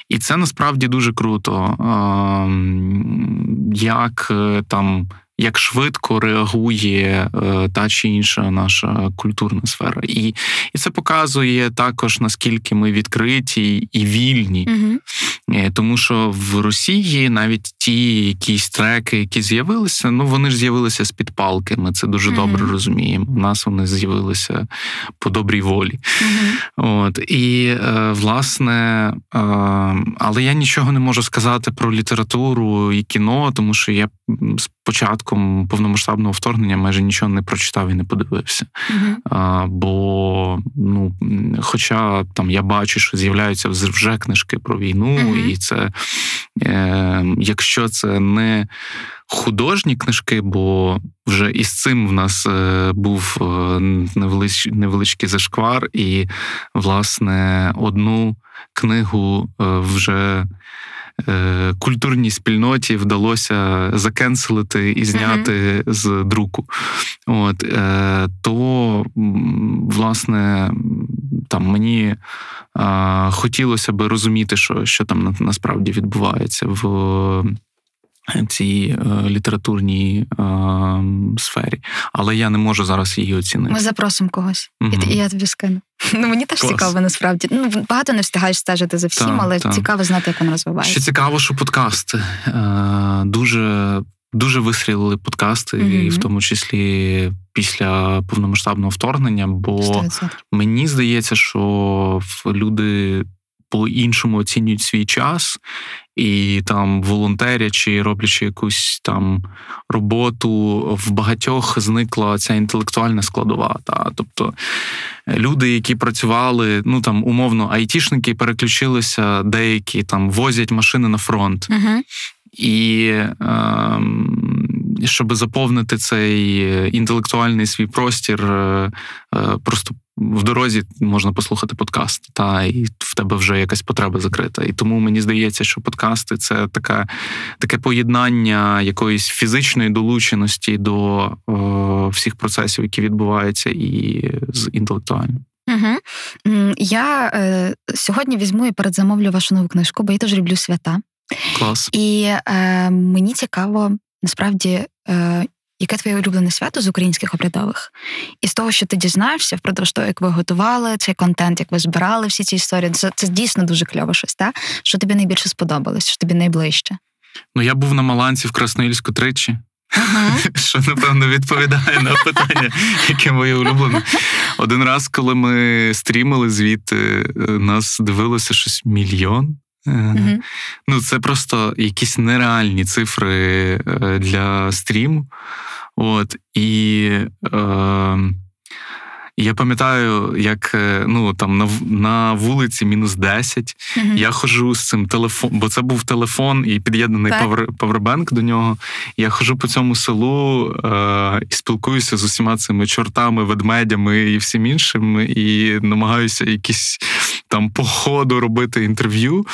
і це насправді дуже круто. Ем, як е, там як швидко реагує е, та чи інша наша культурна сфера, і і це показує також наскільки ми відкриті і вільні, угу. тому що в Росії навіть ті якісь треки, які з'явилися, ну вони ж з'явилися з під палки. Ми це дуже угу. добре розуміємо. У нас вони з'явилися по добрій волі. Угу. От і е, власне, але я нічого не можу сказати про літературу і кіно, тому що я початком повномасштабного вторгнення майже нічого не прочитав і не подивився. Uh-huh. А, Бо, ну, хоча там я бачу, що з'являються вже книжки про війну, uh-huh. і це е, якщо це не художні книжки, бо вже із цим в нас е, був е, невелич, невеличкий зашквар, і, власне, одну книгу е, вже. Е, культурній спільноті вдалося закенселити і зняти mm-hmm. з друку. От, е, То, власне, там мені хотілося би розуміти, що що там насправді відбувається в цій е, літературній е, сфері. Але я не можу зараз її оцінити. Ми запросимо когось, угу. і я тобі скину. [laughs] Ну мені теж Клас. цікаво, насправді. Ну багато не встигаєш стежити за всім, Так, але так. цікаво знати, як він розвивається. Ще цікаво, що подкасти е, дуже. Дуже вистрілили подкасти, Мгм. і в тому числі після повномасштабного вторгнення. Бо 100%. мені здається, що люди по-іншому оцінюють свій час і там волонтерячи, роблячи якусь там роботу, в багатьох зникла ця інтелектуальна складова. Та тобто люди, які працювали, ну там умовно, айтішники переключилися, деякі там возять машини на фронт. Угу. І ем, щоб заповнити цей інтелектуальний свій простір, е, е, просто в дорозі можна послухати подкаст, та і в тебе вже якась потреба закрита. І тому мені здається, що подкасти це така, таке поєднання якоїсь фізичної долученості до е, всіх процесів, які відбуваються, і з інтелектуальним. Угу. Я е, сьогодні візьму і передзамовлю вашу нову книжку, бо я теж люблю свята. Клас. І е, мені цікаво, насправді, е, яке твоє улюблене свято з українських обрядових? І з того, що ти дізнаєшся впродовж того, як ви готували цей контент, як ви збирали всі ці історії, це, це дійсно дуже кльово щось, так? Що тобі найбільше сподобалось, що тобі найближче? Ну я був на Маланці в Красноїльську тричі. Угу. [laughs] Що напевно відповідає на питання, яке моє улюблене. Один раз, коли ми стрімили звідти, нас дивилося щось мільйон. Ну, це просто якісь нереальні цифри для стріму. От і е, я пам'ятаю, як ну там на на вулиці мінус 10, угу. я ходжу з цим телефоном, бо це був телефон і під'єднаний павербенк до нього. Я ходжу по цьому селу е, і спілкуюся з усіма цими чортами, ведмедями і всім іншим, і намагаюся якісь там по ходу робити інтерв'ю.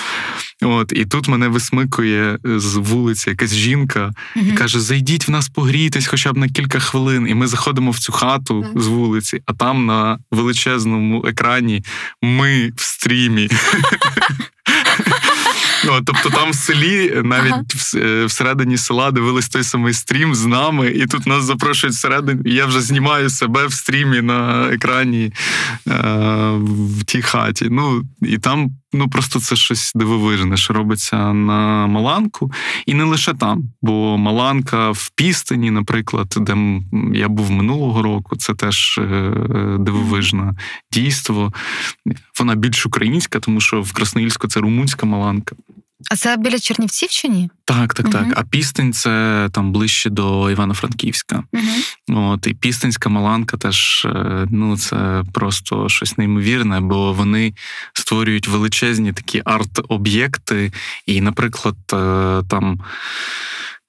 От, І тут мене висмикує з вулиці якась жінка угу. і каже: Зайдіть в нас погрійтесь хоча б на кілька хвилин. І ми заходимо в цю хату з вулиці, а там на величезному екрані ми в стрімі. [laughs] О, тобто там в селі, навіть ага. всередині села дивились той самий стрім з нами, і тут нас запрошують всередині. І я вже знімаю себе в стрімі на екрані е, в тій хаті. Ну і там ну просто це щось дивовижне, що робиться на Маланку. І не лише там, бо Маланка в Пістині, наприклад, де я був минулого року, це теж е, дивовижне дійство. Вона більш українська, тому що в Красноїльську це румунська Маланка. А це біля Чернівців чи ні? Так, так, так. А Пістень це там ближче до Івано-Франківська. Uh-huh. От і Пістинська Маланка теж ну це просто щось неймовірне, бо вони створюють величезні такі арт-об'єкти. І, наприклад, там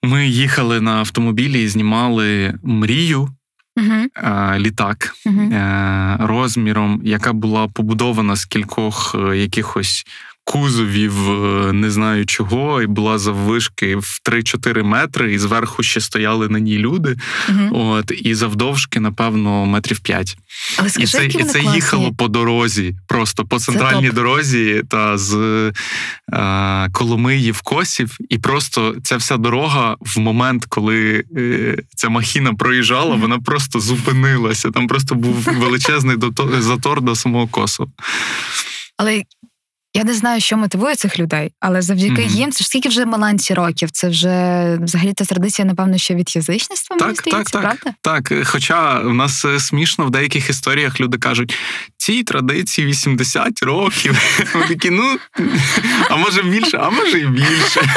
ми їхали на автомобілі і знімали мрію. Uh-huh. Літак uh-huh. розміром, яка була побудована з кількох якихось кузовів не знаю чого, і була заввишки в 3-4 метри, і зверху ще стояли на ній люди. Uh-huh. От і завдовжки, напевно, метрів 5. Але скажи, і це, які і це класні. їхало по дорозі, просто по центральній дорозі та з е, Коломиї в Косів, і просто ця вся дорога в момент, коли е, ця махіна проїжджала, вона просто зупинилася. Там просто був величезний затор до самого Косова. Але я не знаю, що мотивує цих людей, але завдяки mm-hmm. їм це ж скільки вже маланці років. Це вже взагалі та традиція, напевно, що від язичництва мені так, здається, так, правда? Так, хоча в нас смішно в деяких історіях люди кажуть, цій традиції 80 років. [laughs] Ми такі, ну а може більше, а може і більше. [laughs]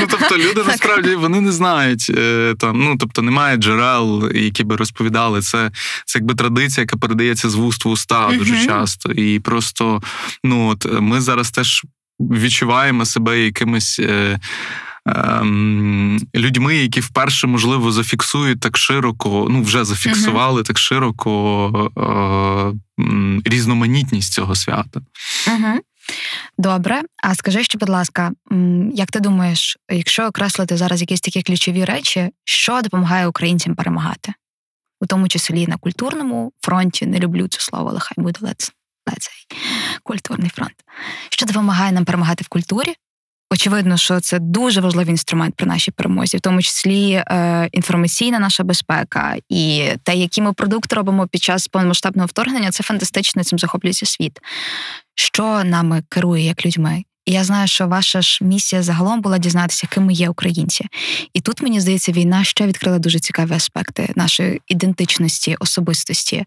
Ну тобто, люди насправді вони не знають там. Ну тобто, немає джерел, які би розповідали. Це це якби традиція, яка передається з вуст в уста дуже часто. І просто ну от ми зараз теж відчуваємо себе якимись. Е, Людьми, які вперше, можливо, зафіксують так широко, ну вже зафіксували uh-huh. так широко е, різноманітність цього свята. Uh-huh. Добре. А скажи, що, будь ласка, як ти думаєш, якщо окреслити зараз якісь такі ключові речі, що допомагає українцям перемагати? У тому числі на культурному фронті, не люблю це слово, але хай буде цей культурний фронт. Що допомагає нам перемагати в культурі? Очевидно, що це дуже важливий інструмент при нашій перемозі, в тому числі е, інформаційна наша безпека і те, які ми продукти робимо під час повномасштабного вторгнення, це фантастично. Цим захоплюється світ. Що нами керує як людьми? Я знаю, що ваша ж місія загалом була дізнатися, ким є українці. І тут мені здається, війна ще відкрила дуже цікаві аспекти нашої ідентичності, особистості.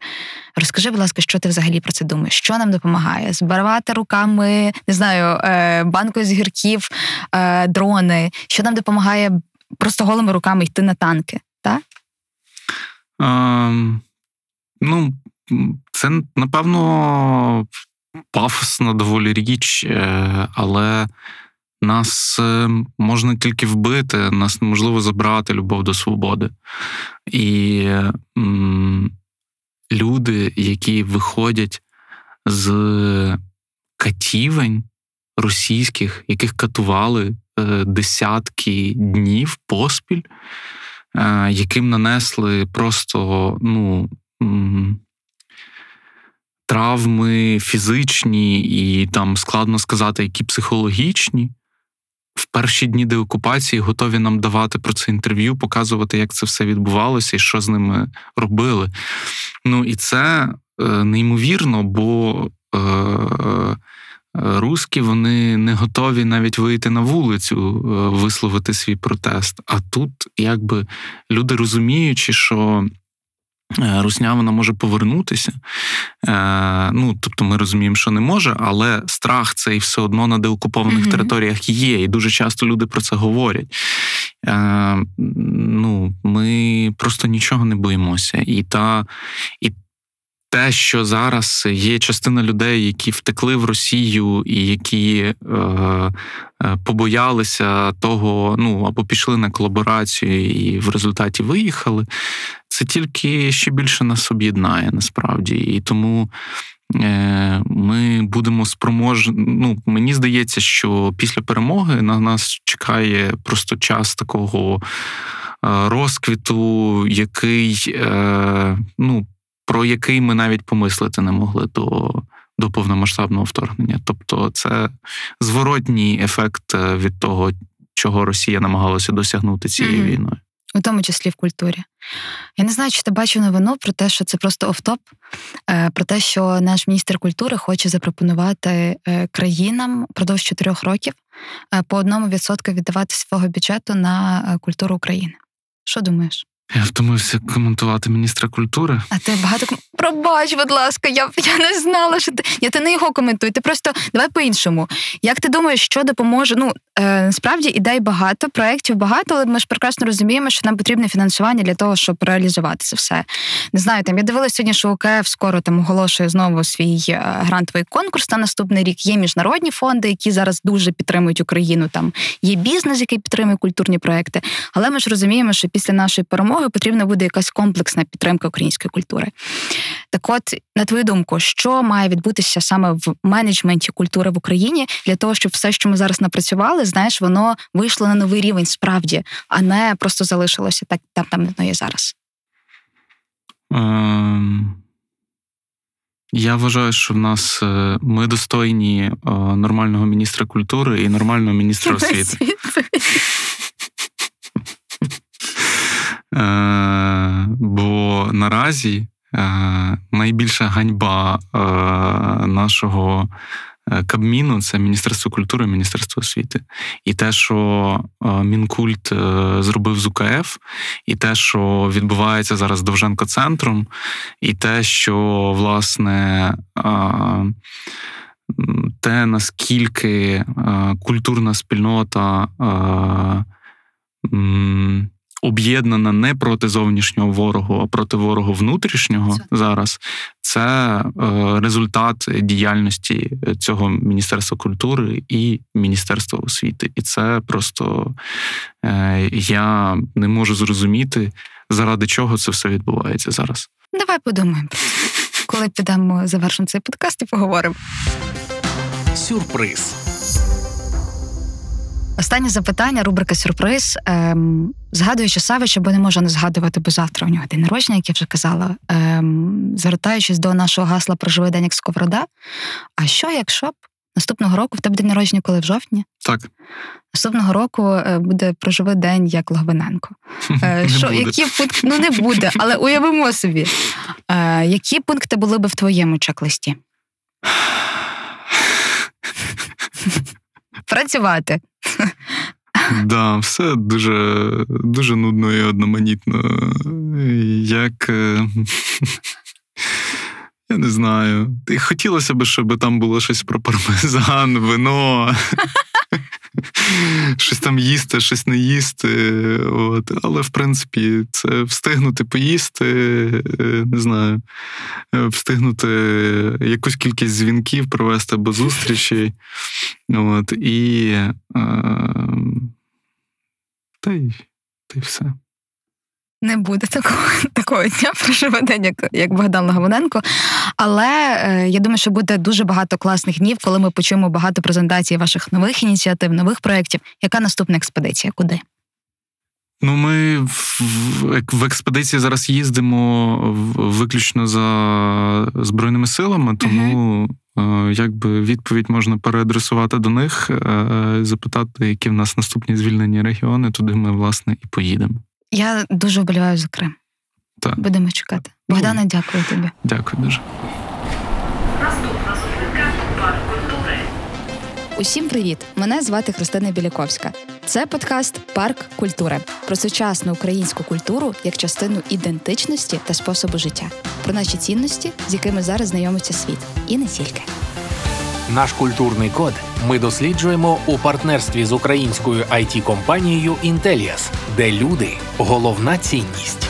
Розкажи, будь ласка, що ти взагалі про це думаєш? Що нам допомагає? Збирати руками, не знаю, е, банку з гірків, е, дрони, що нам допомагає просто голими руками йти на танки? так? Um, ну, це напевно пафосна доволі річ, е, але нас е, можна тільки вбити, нас неможливо забрати любов до свободи. І люди, які виходять з катівень російських, яких катували е, десятки днів поспіль, яким нанесли просто ну, травми фізичні і там складно сказати, які психологічні. В перші дні деокупації готові нам давати про це інтерв'ю, показувати, як це все відбувалося і що з ними робили. Ну і це е, неймовірно, бо е, е, русські вони не готові навіть вийти на вулицю, е, висловити свій протест. А тут, якби люди розуміючи, що русня вона може повернутися. Е, ну, Тобто ми розуміємо, що не може, але страх цей все одно на деокупованих mm-hmm. територіях є, і дуже часто люди про це говорять. Е, ну, Ми просто нічого не боїмося. І та, і те, що зараз є частина людей, які втекли в Росію і які е, е, побоялися того, ну або пішли на колаборацію і в результаті виїхали, це тільки ще більше нас об'єднає насправді. І тому е, ми будемо спроможні. Ну, мені здається, що після перемоги на нас чекає просто час такого. Е, розквіту, який е, ну про який ми навіть помислити не могли до до повномасштабного вторгнення. Тобто, це зворотній ефект е, від того, чого Росія намагалася досягнути цією mm-hmm. війною. У тому числі в культурі. Я не знаю, чи ти бачив новину про те, що це просто офтоп, е, про те, що наш міністр культури хоче запропонувати е, країнам продовж чотирьох років по одному відсотку віддавати свого бюджету на культуру України. Що думаєш? Я втомився коментувати міністра культури. А ти багато. Пробач, будь ласка, я я не знала, що ти. Я ти не його коментую. Ти просто давай по-іншому. Як ти думаєш, що допоможе? Ну е, насправді ідей багато, проєктів багато, але ми ж прекрасно розуміємо, що нам потрібне фінансування для того, щоб реалізувати це все. Не знаю, там я дивилася сьогодні, що УКФ скоро там оголошує знову свій е, грантовий конкурс на наступний рік. Є міжнародні фонди, які зараз дуже підтримують Україну. Там є бізнес, який підтримує культурні проекти. Але ми ж розуміємо, що після нашої перемоги потрібна буде якась комплексна підтримка української культури. Так, от, на твою думку, що має відбутися саме в менеджменті культури в Україні для того, щоб все, що ми зараз напрацювали, знаєш, воно вийшло на новий рівень справді, а не просто залишилося так, там там воно є зараз. Ем... Я вважаю, що в нас е, ми достойні е, нормального міністра культури і нормального міністра освіти. Бо наразі е, найбільша ганьба е, нашого Кабміну це Міністерство культури, Міністерство освіти. І те, що Мінкульт зробив з УКФ, і те, що відбувається зараз Довженко центром, і те, що власне. Те, наскільки культурна спільнота об'єднана не проти зовнішнього ворогу, а проти ворогу внутрішнього це. зараз. Це е, результат діяльності цього міністерства культури і міністерства освіти. І це просто е, я не можу зрозуміти, заради чого це все відбувається зараз. Давай подумаємо. Коли підемо завершимо цей подкаст і поговоримо. Сюрприз. Останнє запитання, рубрика сюрприз. Ем, Згадуючи Савича, бо не можу не згадувати, бо завтра у нього день народження, як я вже казала. Ем, Звертаючись до нашого гасла «Проживи день як сковорода. А що, якщо б Наступного року в тебе день народження, коли в жовтні. Так. Наступного року е, буде проживе день як Логвиненко. [laughs] Е, Що, які пункти? Ну не буде, але уявимо собі. Е, Які пункти були би в твоєму чек-листі? [sighs] Працювати. Да, все дуже, дуже нудно і одноманітно. Як. е, [laughs] Я не знаю. Хотілося б, щоб там було щось про пармезан, вино. Щось там їсти, щось не їсти. От. Але, в принципі, це встигнути поїсти, е, не знаю, е, встигнути якусь кількість дзвінків провести або зустрічей. От. І. Е, та й, та й все. Не буде такого, [laughs] такого дня [laughs] проживе день, як, як Богдан Логвиненко. Але е, я думаю, що буде дуже багато класних днів, коли ми почуємо багато презентацій ваших нових ініціатив, нових проєктів. Яка наступна експедиція? Куди? Ну, ми в, в, в експедиції зараз їздимо виключно за Збройними силами, тому е, якби відповідь можна переадресувати до них, е, запитати, які в нас наступні звільнені регіони, туди ми, власне, і поїдемо. Я дуже вболіваю за Крим. Так. Будемо чекати. Богдане, дякую тобі. Дякую дуже. Наступна зупинка парк культури. Усім привіт! Мене звати Христина Біляковська. Це подкаст Парк культури про сучасну українську культуру як частину ідентичності та способу життя, про наші цінності, з якими зараз знайомиться світ, і не тільки. Наш культурний код ми досліджуємо у партнерстві з українською it компанією Intellias, де люди головна цінність.